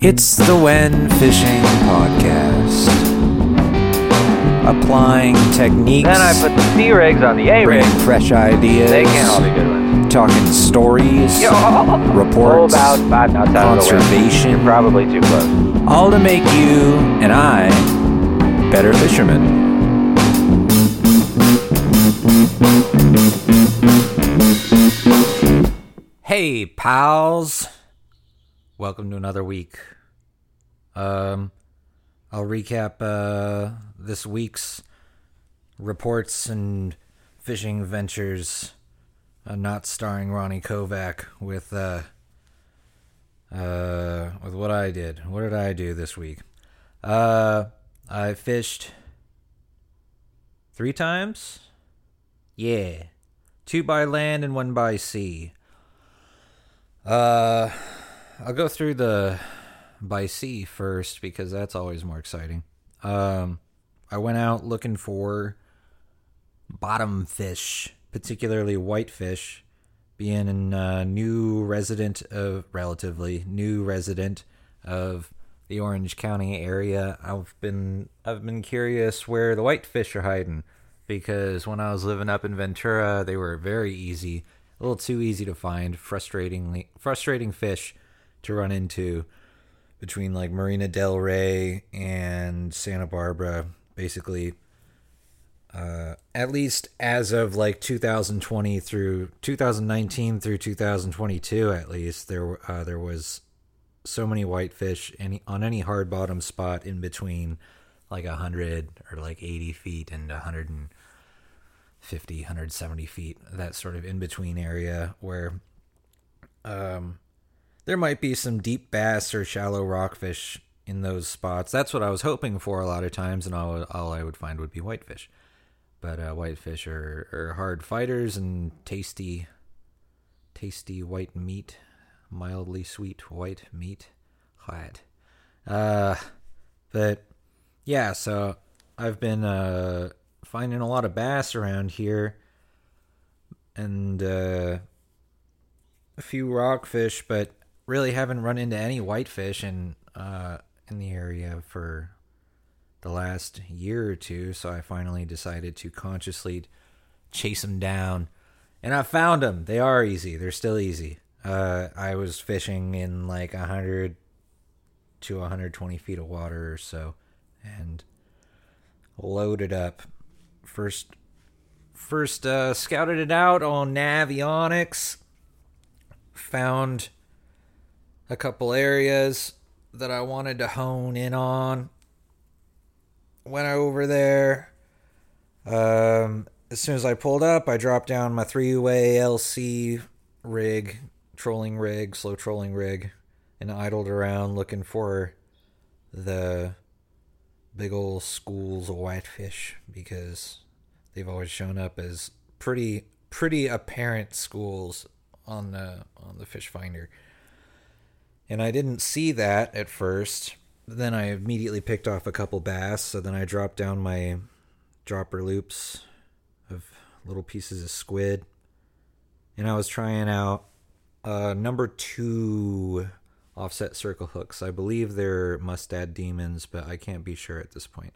It's the When Fishing Podcast. Applying techniques, Then I put the C rigs on the A rigs. fresh ideas, They can't all be good ones. talking stories, Yo, reports, about five knots out of the conservation, You're probably too close. all to make you and I better fishermen. Hey, pals. Welcome to another week. Um, I'll recap uh, this week's reports and fishing ventures, uh, not starring Ronnie Kovac, with uh, uh, with what I did. What did I do this week? Uh, I fished three times. Yeah, two by land and one by sea. Uh, I'll go through the by sea first because that's always more exciting. Um, I went out looking for bottom fish, particularly whitefish, being a new resident of relatively new resident of the Orange County area. I've been I've been curious where the whitefish are hiding because when I was living up in Ventura, they were very easy, a little too easy to find, frustratingly frustrating fish to run into between like Marina Del Rey and Santa Barbara. Basically, uh, at least as of like 2020 through 2019 through 2022, at least there uh, there was so many whitefish any on any hard bottom spot in between like 100 or like 80 feet and 150 170 feet that sort of in between area where um there might be some deep bass or shallow rockfish in those spots. That's what i was hoping for a lot of times and all, all i would find would be whitefish. But uh, whitefish are, are hard fighters and tasty tasty white meat mildly sweet white meat. Hot. Uh but yeah so i've been uh finding a lot of bass around here and uh a few rockfish but really haven't run into any whitefish in uh in the area for the last year or two so i finally decided to consciously chase them down. And i found them they are easy. They're still easy. Uh i was fishing in like 100 to 120 feet of water or so and loaded up. First first uh scouted it out on navionics. Found a couple areas that i wanted to hone in on. Went over there. Um as soon as i pulled up i dropped down my three-way lc rig trolling rig slow trolling rig and idled around looking for the big old schools of whitefish because they've always shown up as pretty pretty apparent schools on the on the fish finder and i didn't see that at first. Then i immediately picked off a couple bass. So then i dropped down my dropper loops of little pieces of squid. And i was trying out uh number two offset circle hooks. I believe they're mustad demons but i can't be sure at this point.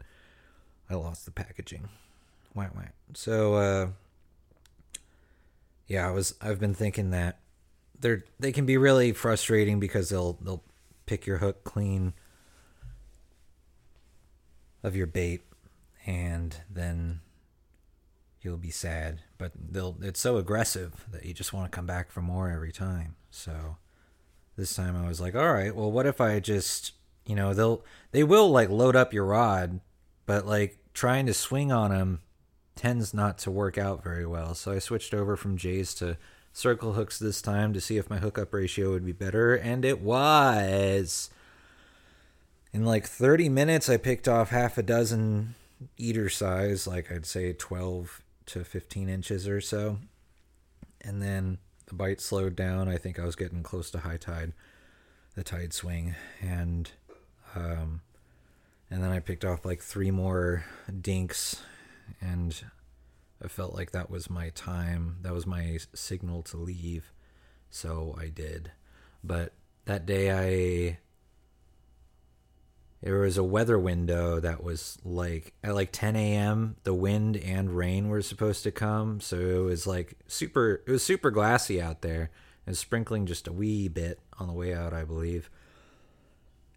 I lost the packaging. Wah, wah. so uh yeah i was i've been thinking that they're they can be really frustrating because they'll they'll pick your hook clean of your bait and then you'll be sad. But they'll it's so aggressive that you just want to come back for more every time. So this time i was like all right well what if i just you know they'll they will like load up your rod but like trying to swing on them tends not to work out very well. So i switched over from J's to circle hooks this time to see if my hookup ratio would be better and it was. In like 30 minutes i picked off half a dozen eater size like i'd say 12 to 15 inches or so. And then the bite slowed down. I think i was getting close to high tide the tide swing. And um and then i picked off like three more dinks and i felt like that was my time that was my signal to leave so i did but that day i there was a weather window that was like at like 10 a.m. The wind and rain were supposed to come, so it was like super. It was super glassy out there. It was sprinkling just a wee bit on the way out, I believe.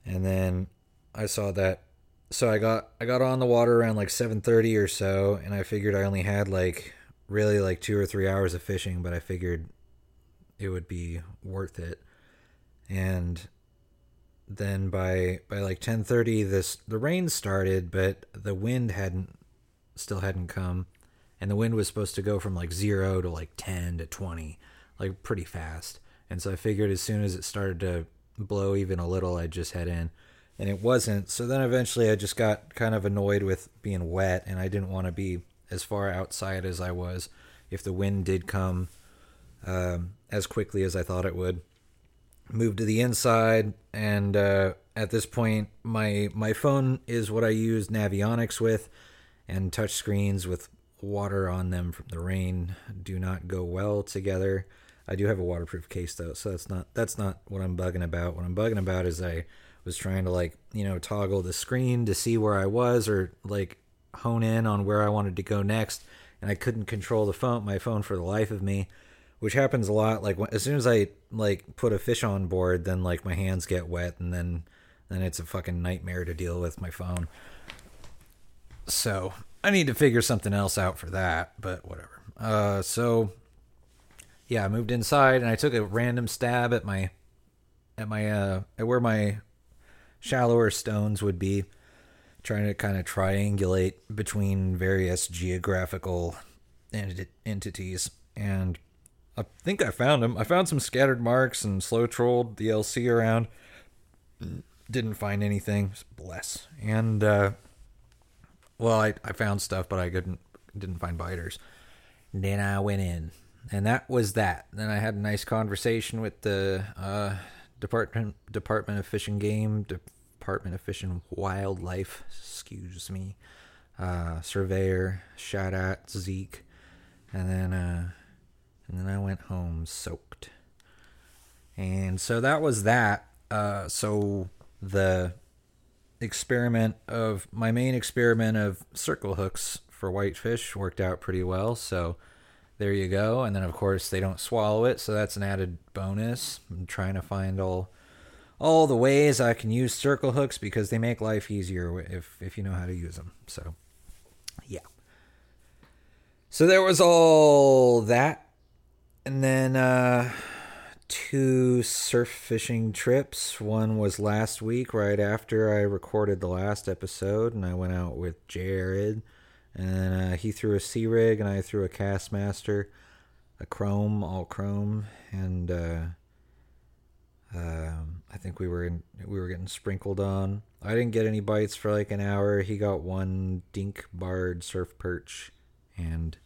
And then I saw that, so I got I got on the water around like 7:30 or so, and I figured I only had like really like two or three hours of fishing, but I figured it would be worth it. And then by by like 10:30 this the rain started but the wind hadn't still hadn't come. And the wind was supposed to go from like 0 to like 10 to 20 like pretty fast. And so I figured as soon as it started to blow even a little I'd just head in and it wasn't so then eventually I just got kind of annoyed with being wet and I didn't want to be as far outside as I was if the wind did come um, as quickly as I thought it would moved to the inside and uh, at this point my my phone is what I use Navionics with and touch screens with water on them from the rain do not go well together. I do have a waterproof case though, so that's not that's not what I'm bugging about. What I'm bugging about is I was trying to like, you know, toggle the screen to see where I was or like hone in on where I wanted to go next and I couldn't control the phone my phone for the life of me which happens a lot. Like as soon as I like put a fish on board, then like my hands get wet, and then then it's a fucking nightmare to deal with my phone. So I need to figure something else out for that, but whatever. Uh, so yeah, I moved inside and I took a random stab at my at my uh at where my shallower stones would be, trying to kind of triangulate between various geographical ent- entities and I think I found them. I found some scattered marks and slow trolled the LC around. Didn't find anything. Bless. And uh, well, I, I found stuff, but I couldn't didn't find biters. then I went in, and that was that. Then I had a nice conversation with the uh, department Department of Fish and Game, Department of Fish and Wildlife. Excuse me, uh, surveyor. Shout out Zeke, and then. Uh, and then I went home soaked. And so that was that. Uh, so the experiment of my main experiment of circle hooks for whitefish worked out pretty well. So there you go. And then of course they don't swallow it, so that's an added bonus. I'm trying to find all all the ways I can use circle hooks because they make life easier if if you know how to use them. So yeah. So there was all that and then uh, two surf fishing trips. One was last week, right after I recorded the last episode, and I went out with Jared. And uh, he threw a C rig, and I threw a Kastmaster, a chrome, all chrome, and uh, um, I think we were in, we were getting sprinkled on. I didn't get any bites for like an hour. He got one dink barred surf perch, and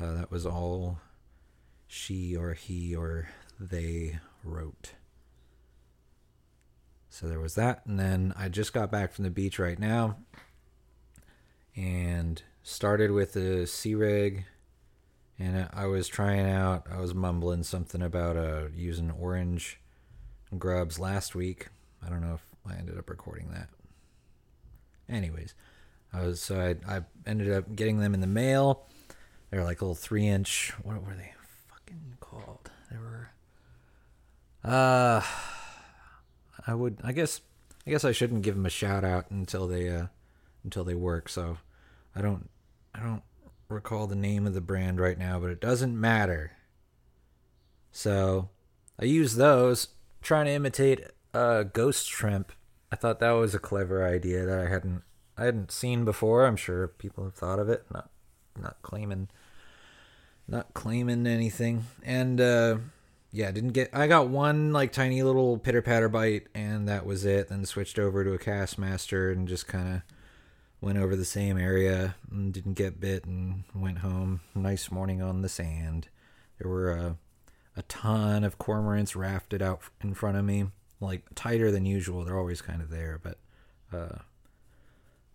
uh, that was all she or he or they wrote. So there was that. And then I just got back from the beach right now and started with the C rig. And I was trying out, I was mumbling something about uh, using orange grubs last week. I don't know if I ended up recording that. Anyways, I was so I I ended up getting them in the mail. They're like little three inch. What were they? Fucking called? They were. Uh, I would. I guess. I guess I shouldn't give them a shout out until they uh, until they work. So, I don't. I don't recall the name of the brand right now, but it doesn't matter. So, I use those trying to imitate uh, ghost shrimp. I thought that was a clever idea that I hadn't I hadn't seen before. I'm sure people have thought of it. Not not claiming not claiming anything. And uh, yeah, didn't get. I got one like tiny little pitter patter bite, and that was it. Then switched over to a Kastmaster and just kind of went over the same area and didn't get bit and went home. Nice morning on the sand. There were a, a ton of cormorants rafted out in front of me, like tighter than usual. They're always kind of there, but uh,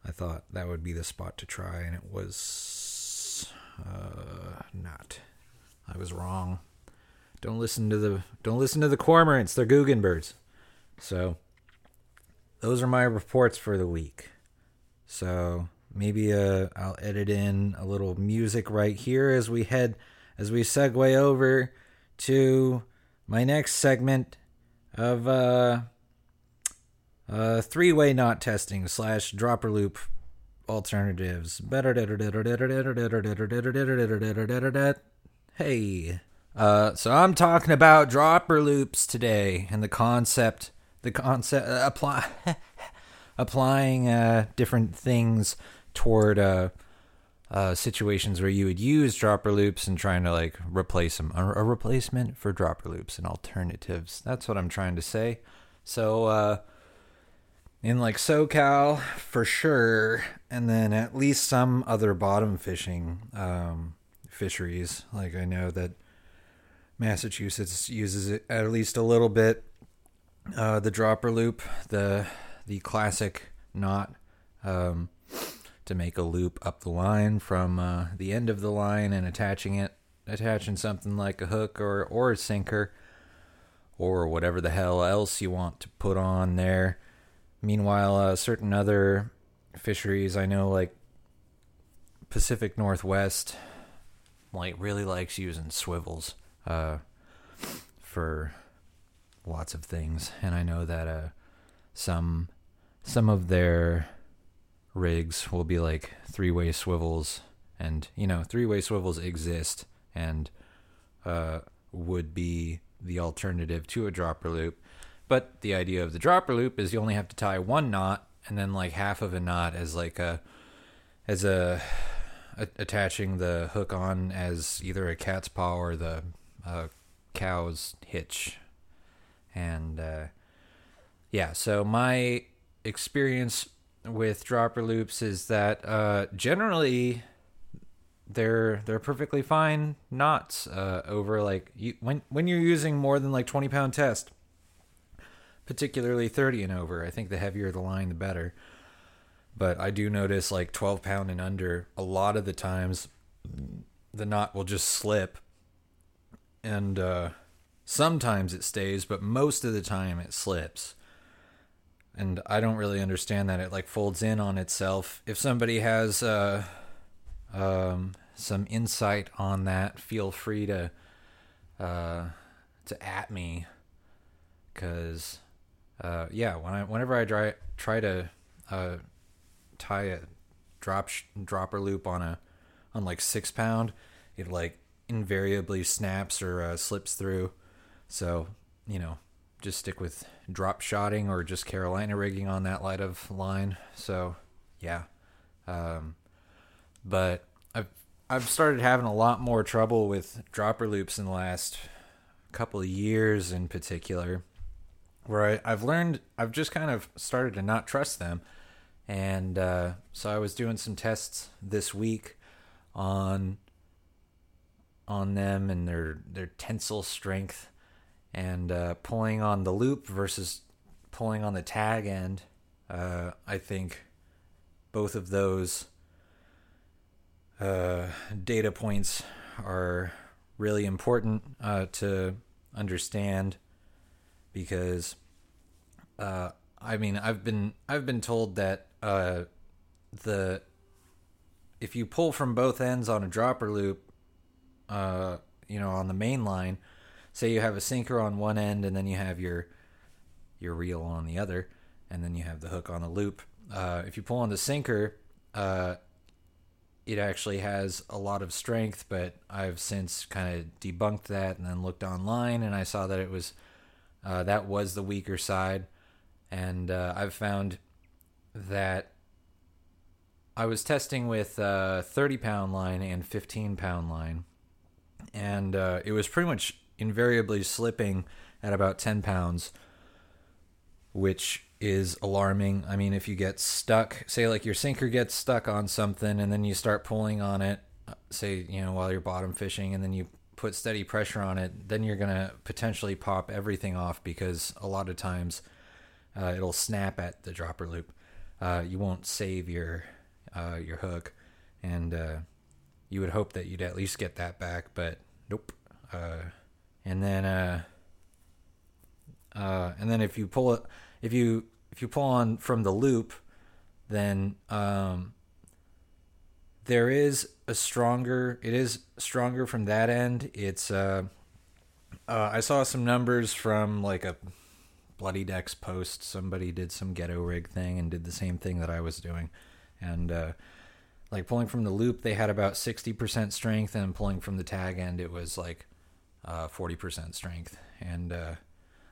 I thought that would be the spot to try, and it was uh, not. I was wrong. Don't listen to the don't listen to the cormorants. They're Guggenbirds. So those are my reports for the week. So maybe uh, I'll edit in a little music right here as we head as we segue over to my next segment of uh, uh, three-way knot testing slash dropper loop alternatives. Hey, uh, so I'm talking about dropper loops today and the concept, the concept uh, apply applying uh, different things toward uh, uh, situations where you would use dropper loops and trying to like replace them, a, a replacement for dropper loops and alternatives. That's what I'm trying to say. So, uh, in like SoCal for sure, and then at least some other bottom fishing um, fisheries. Like I know that Massachusetts uses it at least a little bit. Uh, the dropper loop, the the classic knot, um, to make a loop up the line from uh, the end of the line and attaching it, attaching something like a hook or or a sinker, or whatever the hell else you want to put on there. Meanwhile, uh, certain other fisheries I know, like Pacific Northwest, like really likes using swivels uh, for lots of things, and I know that uh, some some of their rigs will be like three way swivels, and you know three way swivels exist and uh, would be the alternative to a dropper loop. But the idea of the dropper loop is you only have to tie one knot and then like half of a knot as like a as a, a attaching the hook on as either a cat's paw or the uh, cow's hitch. And uh, yeah, so my experience with dropper loops is that uh, generally they're they're perfectly fine knots uh, over like you, when when you're using more than like 20 pound test particularly 30 and over i think the heavier the line the better. But i do notice like 12 pound and under a lot of the times the knot will just slip and uh, sometimes it stays but most of the time it slips and i don't really understand that. It like folds in on itself. If somebody has uh, um, some insight on that feel free to uh, to at me. Because uh, yeah, when I whenever I try try to uh, tie a drop sh- dropper loop on a on like six pound, it like invariably snaps or uh, slips through. So you know, just stick with drop shotting or just Carolina rigging on that light of line. So yeah, um, but I've I've started having a lot more trouble with dropper loops in the last couple of years in particular where I, have learned I've just kind of started to not trust them, and uh, so I was doing some tests this week on on them and their their tensile strength, and uh, pulling on the loop versus pulling on the tag end. Uh, I think both of those uh, data points are really important uh, to understand because uh, I mean I've been I've been told that uh, the if you pull from both ends on a dropper loop, you know, on the main line, say you have a sinker on one end and then you have your your reel on the other, and then you have the hook on the loop. Uh, if you pull on the sinker, uh, it actually has a lot of strength, but I've since kind of debunked that and then looked online and I saw that it was uh, that was the weaker side, and uh, I've found that I was testing with uh, 30 pound line and 15 pound line, and uh, it was pretty much invariably slipping at about 10 pounds, which is alarming. I mean, if you get stuck, say like your sinker gets stuck on something, and then you start pulling on it, uh, say you know while you're bottom fishing, and then you put steady pressure on it, then you're going to potentially pop everything off because a lot of times uh, it'll snap at the dropper loop. Uh, you won't save your uh, your hook, and uh, you would hope that you'd at least get that back, but nope. And then uh, uh, and then if you pull it, if you if you pull on from the loop, then um, there is a stronger. It is stronger from that end. It's uh, uh, I saw some numbers from like a Bloody Decks post. Somebody did some ghetto rig thing and did the same thing that I was doing, and uh, like pulling from the loop, they had about sixty percent strength, and pulling from the tag end, it was like uh, forty percent strength, and uh,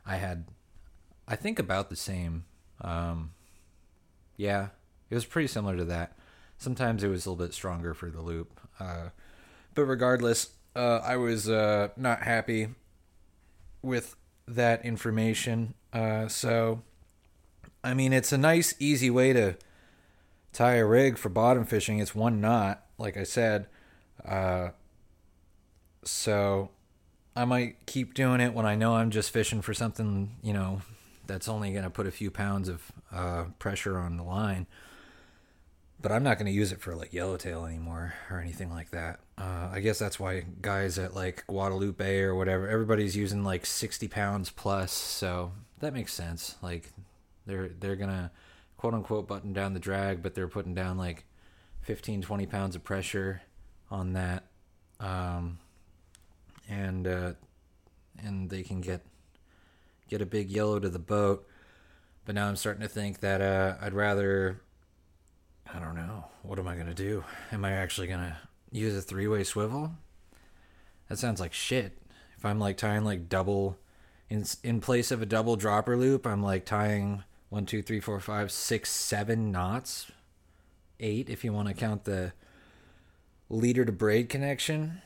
I had, I think about the same. Um, yeah, it was pretty similar to that. Sometimes it was a little bit stronger for the loop, uh, but regardless, uh, I was uh, not happy with that information. Uh, so, I mean, it's a nice, easy way to tie a rig for bottom fishing. It's one knot, like I said. So, I might keep doing it when I know I'm just fishing for something, you know, that's only going to put a few pounds of uh, pressure on the line. But I'm not going to use it for like yellowtail anymore or anything like that. Uh, I guess that's why guys at like Guadalupe or whatever, everybody's using like 60 pounds plus. So that makes sense. Like they're they're gonna quote unquote button down the drag, but they're putting down like 15, 20 pounds of pressure on that. Um, and uh, and they can get get a big yellow to the boat. But now I'm starting to think that uh, I'd rather I don't know. What am I gonna do? Am I actually gonna use a three way swivel? That sounds like shit. If I'm like tying like double in in place of a double dropper loop, I'm like tying one, two, three, four, five, six, seven knots. Eight if you want to count the leader to braid connection.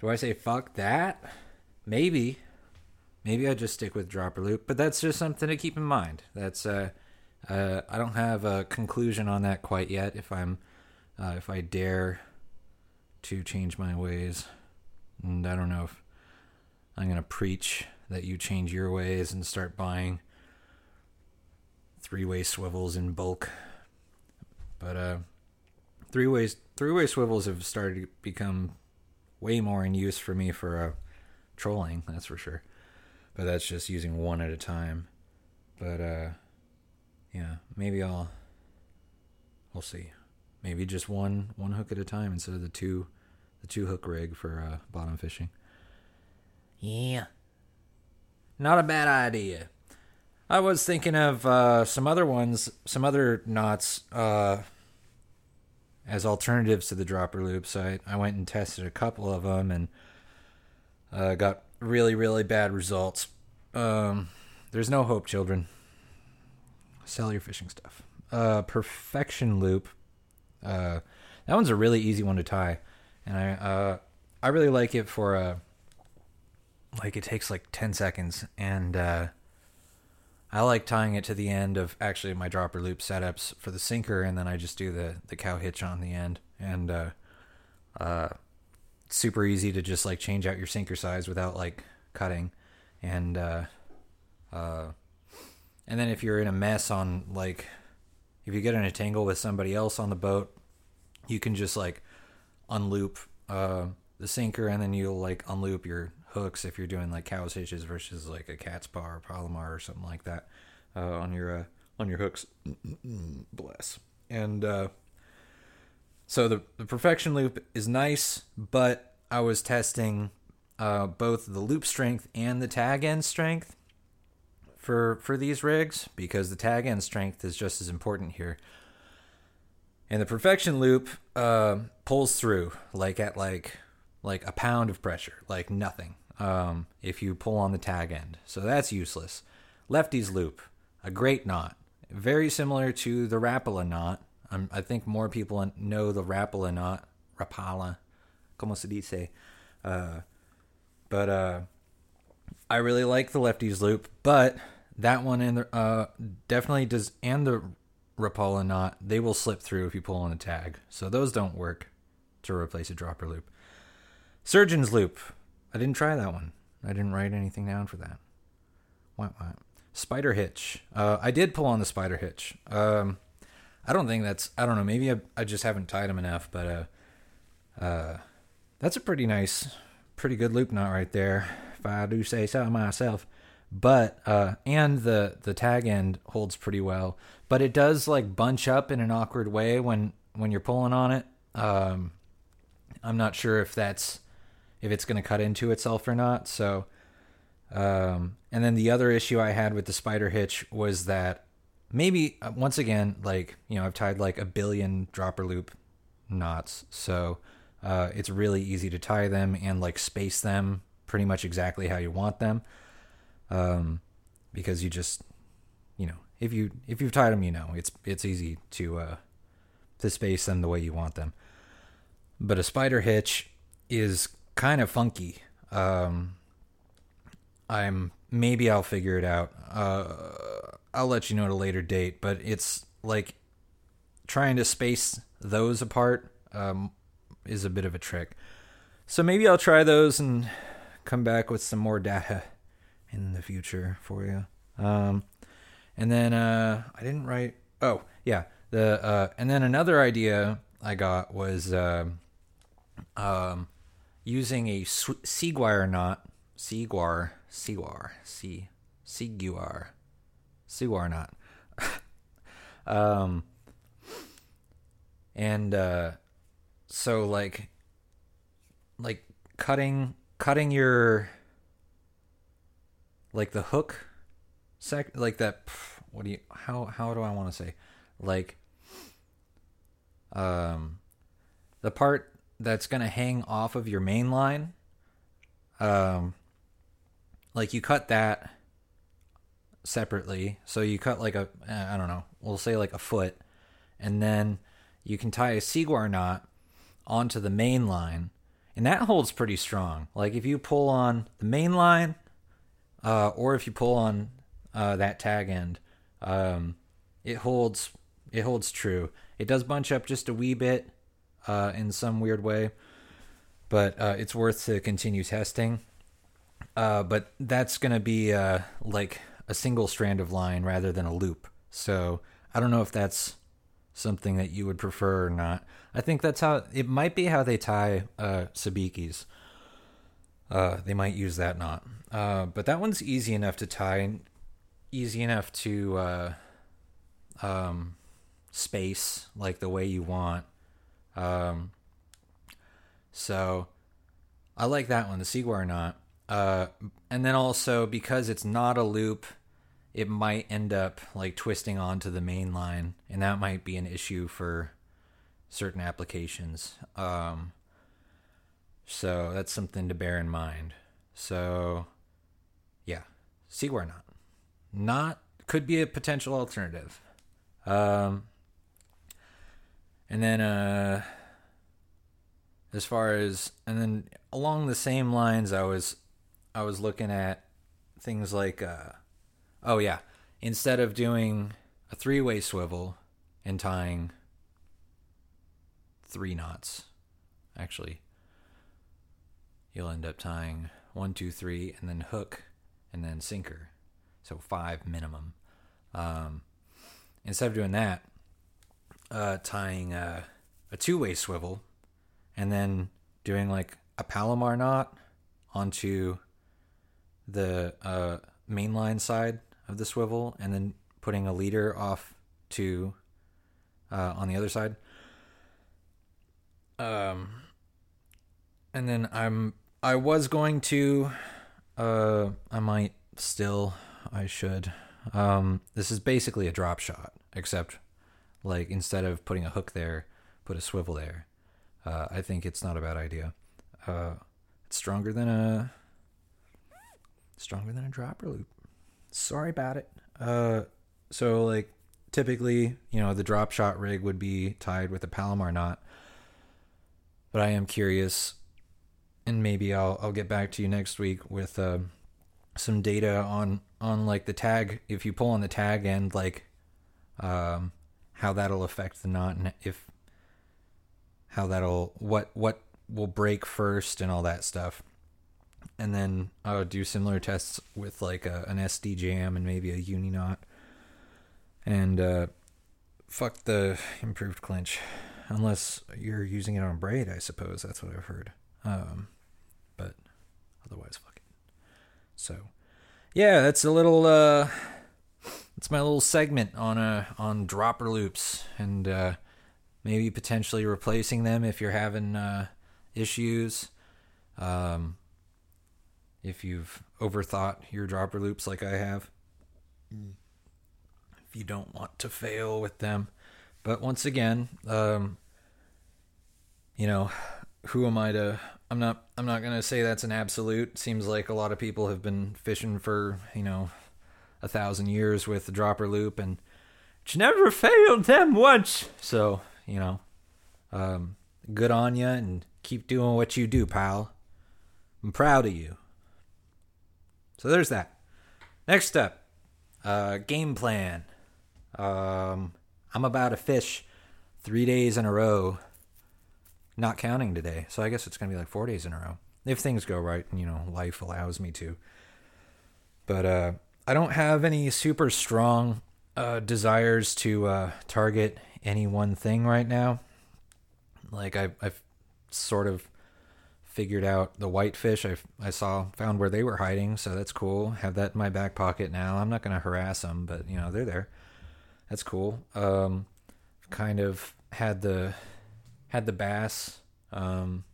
Do I say fuck that? Maybe. Maybe I just stick with dropper loop, but that's just something to keep in mind. That's uh uh, I don't have a conclusion on that quite yet. If I'm, uh, if I dare to change my ways, and I don't know if I'm gonna preach that you change your ways and start buying three-way swivels in bulk. But uh, three ways three-way swivels have started to become way more in use for me for uh, trolling. That's for sure. But that's just using one at a time. But uh yeah, maybe I'll we'll see. Maybe just one one hook at a time instead of the two the two hook rig for uh, bottom fishing. Yeah. Not a bad idea. I was thinking of uh, some other ones, some other knots uh, as alternatives to the dropper loops. I, I went and tested a couple of them and uh, got really, really bad results. Um, there's no hope, children sell your fishing stuff. Uh, perfection loop. Uh, that one's a really easy one to tie, and I uh, I really like it for uh, like it takes like ten seconds, and uh, I like tying it to the end of actually my dropper loop setups for the sinker, and then I just do the the cow hitch on the end, and uh, uh, super easy to just like change out your sinker size without like cutting, and uh, uh and then if you're in a mess on like if you get in a tangle with somebody else on the boat, you can just like unloop uh, the sinker and then you'll like unloop your hooks if you're doing like cow's hitches versus like a cat's paw or Palomar or something like that uh, on your uh, on your hooks. Bless. And uh, so the the perfection loop is nice, but I was testing uh, both the loop strength and the tag end strength for for these rigs because the tag end strength is just as important here. And the perfection loop uh, pulls through like at like like a pound of pressure, like nothing. Um, if you pull on the tag end, so that's useless. Lefty's loop, a great knot, very similar to the Rapala knot. Um, I think more people know the Rapala knot, Rapala, como se dice. Uh, but uh, I really like the Lefty's loop, but that one and the, uh, definitely does, and the Rapala knot, they will slip through if you pull on a tag. So those don't work to replace a dropper loop. Surgeon's loop. I didn't try that one. I didn't write anything down for that. What, what? Spider hitch. Uh, I did pull on the spider hitch. Um, I don't think that's, I don't know, maybe I, I just haven't tied them enough, but uh, uh, that's a pretty nice, pretty good loop knot right there, if I do say so myself. but uh, and the the tag end holds pretty well, but it does like bunch up in an awkward way when when you're pulling on it. Um, I'm not sure if that's if it's going to cut into itself or not. So, um, and then the other issue I had with the spider hitch was that maybe uh, once again, like you know, I've tied like a billion dropper loop knots, so uh, it's really easy to tie them and like space them pretty much exactly how you want them um, because you just you know if you if you've tied them, you know it's it's easy to uh, to space them the way you want them. But a spider hitch is kind of funky. Um, I'm maybe I'll figure it out. Uh, I'll let you know at a later date. But it's like trying to space those apart um, is a bit of a trick. So maybe I'll try those and come back with some more data in the future for you. Um, and then uh, I didn't write. Oh yeah, the uh, and then another idea I got was uh, um, using a Seaguar knot, Seaguar, Seaguar, C, Seaguar, Seaguar knot. um, and uh, so like, like cutting cutting your like the hook sec like that what do you how how do I want to say like um the part that's going to hang off of your main line um like you cut that separately so you cut like a I don't know we'll say like a foot and then you can tie a Seaguar knot onto the main line and that holds pretty strong. Like if you pull on the main line, uh, or if you pull on uh, that tag end, um, it holds it holds true. It does bunch up just a wee bit uh, in some weird way, but uh, it's worth to continue testing. Uh, but that's gonna be uh, like a single strand of line rather than a loop. So I don't know if that's something that you would prefer or not. I think that's how it might be how they tie uh, sabikis. Uh, they might use that knot, uh, but that one's easy enough to tie, easy enough to uh, um, space like the way you want. Um, so I like that one, the Seaguar knot. Uh, and then also because it's not a loop, it might end up like twisting onto the main line, and that might be an issue for certain applications. Um, so that's something to bear in mind. So, yeah, Seaguar knot. Not could be a potential alternative. Um, and then, uh, as far as and then along the same lines, I was I was looking at things like, uh, oh yeah, instead of doing a three way swivel and tying three knots. Actually, you'll end up tying one, two, three, and then hook, and then sinker. So five minimum. Um, instead of doing that, uh, tying uh, a two-way swivel, and then doing like a Palomar knot onto the uh, mainline side of the swivel, and then putting a leader off to uh, on the other side. Um, and then I'm I was going to, uh, I might still I should. Um, this is basically a drop shot, except like instead of putting a hook there, put a swivel there. Uh, I think it's not a bad idea. Uh, it's stronger than a stronger than a dropper loop. Sorry about it. Uh, so like typically, you know, the drop shot rig would be tied with a Palomar knot but I am curious, and maybe I'll I'll get back to you next week with uh, some data on on like the tag. If you pull on the tag and like um, how that'll affect the knot, and if how that'll what what will break first, and all that stuff. And then I'll do similar tests with like a, an SD jam and maybe a uni knot. And uh, fuck the improved clinch unless you're using it on braid, I suppose. That's what I've heard. Um, but otherwise, fuck it. So, yeah, that's a little uh that's my little segment on uh on dropper loops and uh maybe potentially replacing them if you're having uh issues. Um if you've overthought your dropper loops like I have. If you don't want to fail with them. But once again, um you know, who am I to I'm not I'm not going to say that's an absolute. Seems like a lot of people have been fishing for, you know, a thousand years with the dropper loop and it's never failed them once. So, you know, um, good on you and keep doing what you do, pal. I'm proud of you. So there's that. Next up, uh, game plan. Um, I'm about to fish three days in a row, not counting today. So I guess it's gonna be like four days in a row if things go right. and You know, life allows me to. But uh, I don't have any super strong uh, desires to uh, target any one thing right now. Like I, I've sort of figured out the whitefish. I I saw found where they were hiding, so that's cool. Have that in my back pocket now. I'm not gonna harass them, but you know they're there. That's cool. Um, kind of had the had the bass um,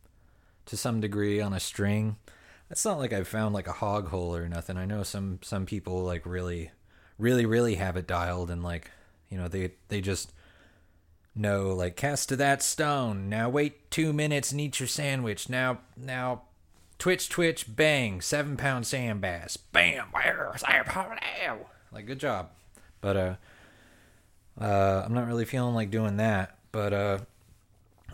to some degree on a string. It's not like I've found like a hog hole or nothing. I know some some people like really, really, really have it dialed and like you know they they just know like cast to that stone. Now wait two minutes and eat your sandwich. Now now twitch twitch bang seven pound sand bass bam like good job. But uh, uh, I'm not really feeling like doing that. But uh,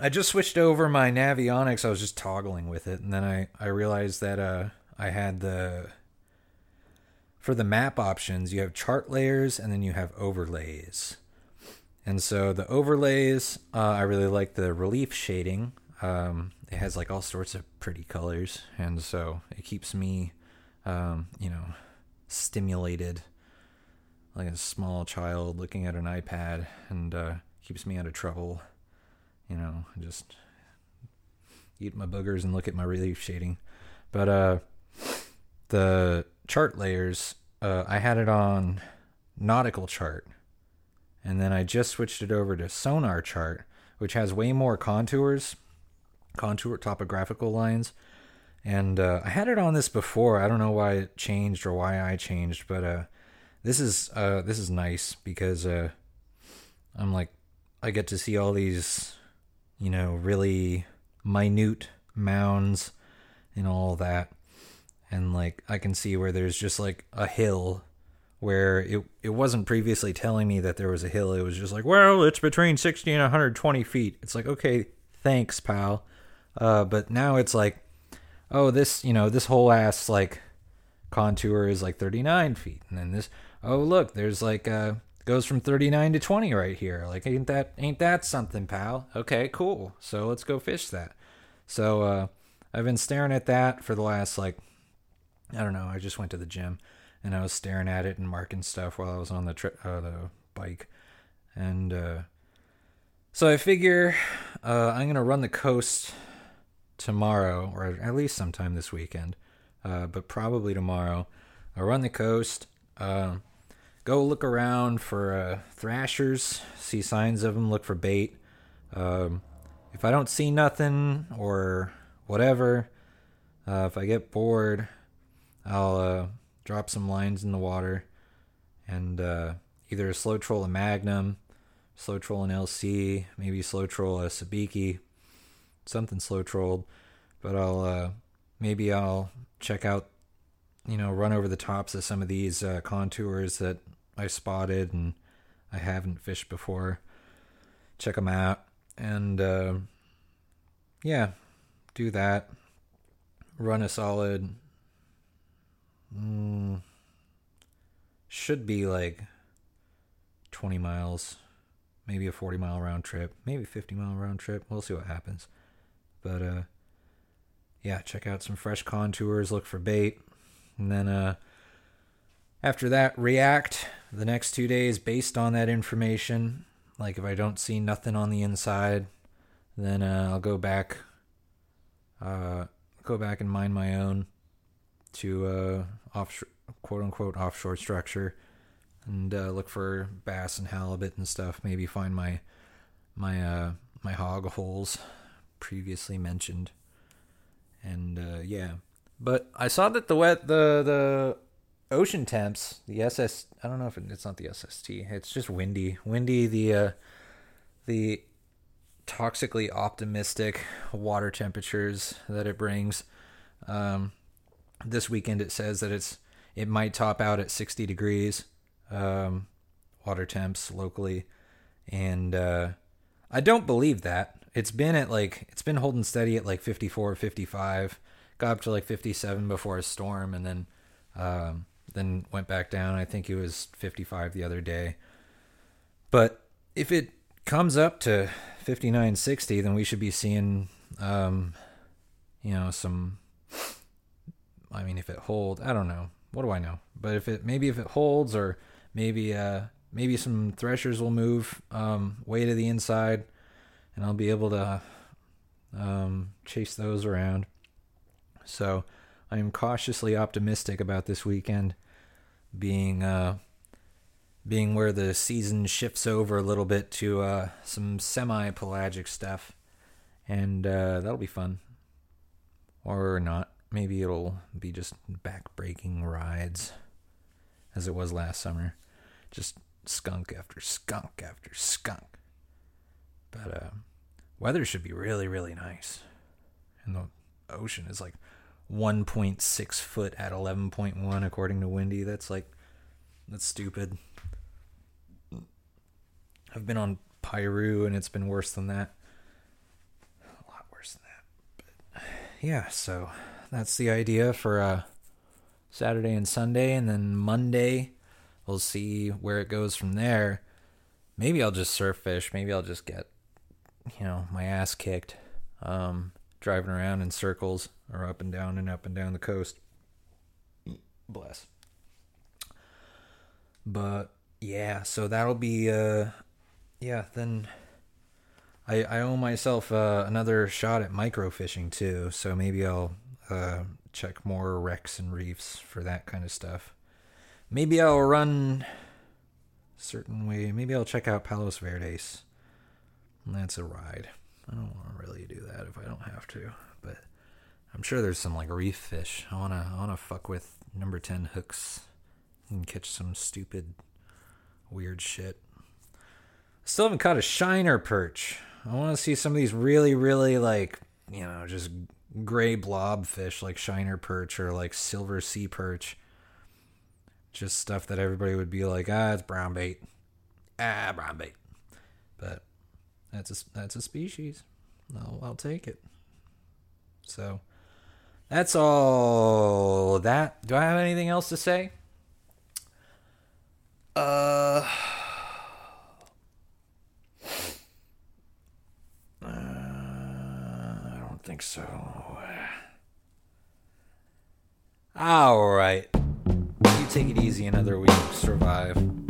I just switched over my Navionics. I was just toggling with it, and then I I realized that uh I had the for the map options you have chart layers and then you have overlays. And so the overlays, uh, I really like the relief shading. Um, it has like all sorts of pretty colors, and so it keeps me, um, you know, stimulated like a small child looking at an iPad, and uh, keeps me out of trouble you know, just eat my boogers and look at my relief shading. But uh, the chart layers, uh, I had it on nautical chart, and then I just switched it over to sonar chart, which has way more contours, contour topographical lines. And uh, I had it on this before. I don't know why it changed or why I changed, but uh, this is uh, this is nice because uh, I'm like I get to see all these you know, really minute mounds and all that. And like I can see where there's just like a hill where it it wasn't previously telling me that there was a hill. It was just like, well, it's between 60 and 120 feet. It's like, okay, thanks, pal. Uh, but now it's like, oh, this, you know, this whole ass like contour is like 39 feet. And then this, oh, look, there's like, uh, goes from 39 to 20 right here. Like ain't that ain't that something, pal? Okay, cool. So let's go fish that. So uh I've been staring at that for the last like I don't know, I just went to the gym and I was staring at it and marking stuff while I was on the uh, the bike. And uh so I figure uh I'm to run the coast tomorrow or at least sometime this weekend. Uh but probably tomorrow. I'll run the coast. Uh, go look around for uh, thrashers, see signs of them, look for bait. Um, if I don't see nothing or whatever, uh, if I get bored, I'll uh, drop some lines in the water and uh, either slow troll a Magnum, slow troll an LC, maybe slow troll a Sabiki, something slow trolled. But I'll uh, maybe I'll check out you know, run over the tops of some of these uh, contours that I spotted and I haven't fished before. Check them out. And uh, yeah, do that. Run a solid. Mm, should be like 20 miles, maybe a 40 mile round trip, maybe 50 mile round trip. We'll see what happens. But uh, yeah, check out some fresh contours, look for bait, and then uh, after that, react the next two days based on that information. Like if I don't see nothing on the inside, then uh, I'll go back, uh, go back and mine my own to uh, offshore quote unquote offshore structure and uh, look for bass and halibut and stuff. Maybe find my my uh, my hog holes previously mentioned. And uh, yeah, but I saw that the wet the the ocean temps the SS I don't know if it, it's not the SST it's just windy windy the uh, the toxically optimistic water temperatures that it brings. Um, this weekend it says that it's it might top out at 60 degrees um, water temps locally, and uh, I don't believe that. It's been at like it's been holding steady at like 54, 55, got up to like 57 before a storm, and then um, then went back down. I think it was 55 the other day. But if it comes up to 5960, then we should be seeing, um, you know, some. I mean, if it holds, I don't know. What do I know? But if it maybe if it holds, or maybe uh maybe some threshers will move um way to the inside, and I'll be able to um chase those around. So I am cautiously optimistic about this weekend being uh being where the season shifts over a little bit to uh, some semi pelagic stuff. And uh, that'll be fun. Or not. Maybe it'll be just back breaking rides as it was last summer. Just skunk after skunk after skunk. But uh, weather should be really, really nice. And the ocean is like 1.6 foot at 11.1 according to Windy. That's like, that's stupid. I've been on Piru and it's been worse than that. A lot worse than that. But yeah, so that's the idea for uh, Saturday and Sunday. And then Monday, we'll see where it goes from there. Maybe I'll just surf fish. Maybe I'll just get, you know, my ass kicked um, driving around in circles or up and down and up and down the coast. Bless. But yeah, so that'll be uh yeah, then I I owe myself uh, another shot at microfishing too, so maybe I'll uh, check more wrecks and reefs for that kind of stuff. Maybe I'll run certain way. Maybe I'll check out Palos Verdes. That's a ride. I don't want to really do that if I don't have to, but I'm sure there's some like reef fish. I wanna I wanna fuck with number ten hooks and catch some stupid weird shit. Still haven't caught a shiner perch. I want to see some of these really, really like, you know, just gray blob fish like shiner perch or like silver sea perch. Just stuff that everybody would be like, ah, it's brown bait. Ah, brown bait. But that's a, that's a species. I'll, I'll take it. So that's all that. Do I have anything else to say? Uh. Uh I don't think so. All right. You take it easy another week. Survive.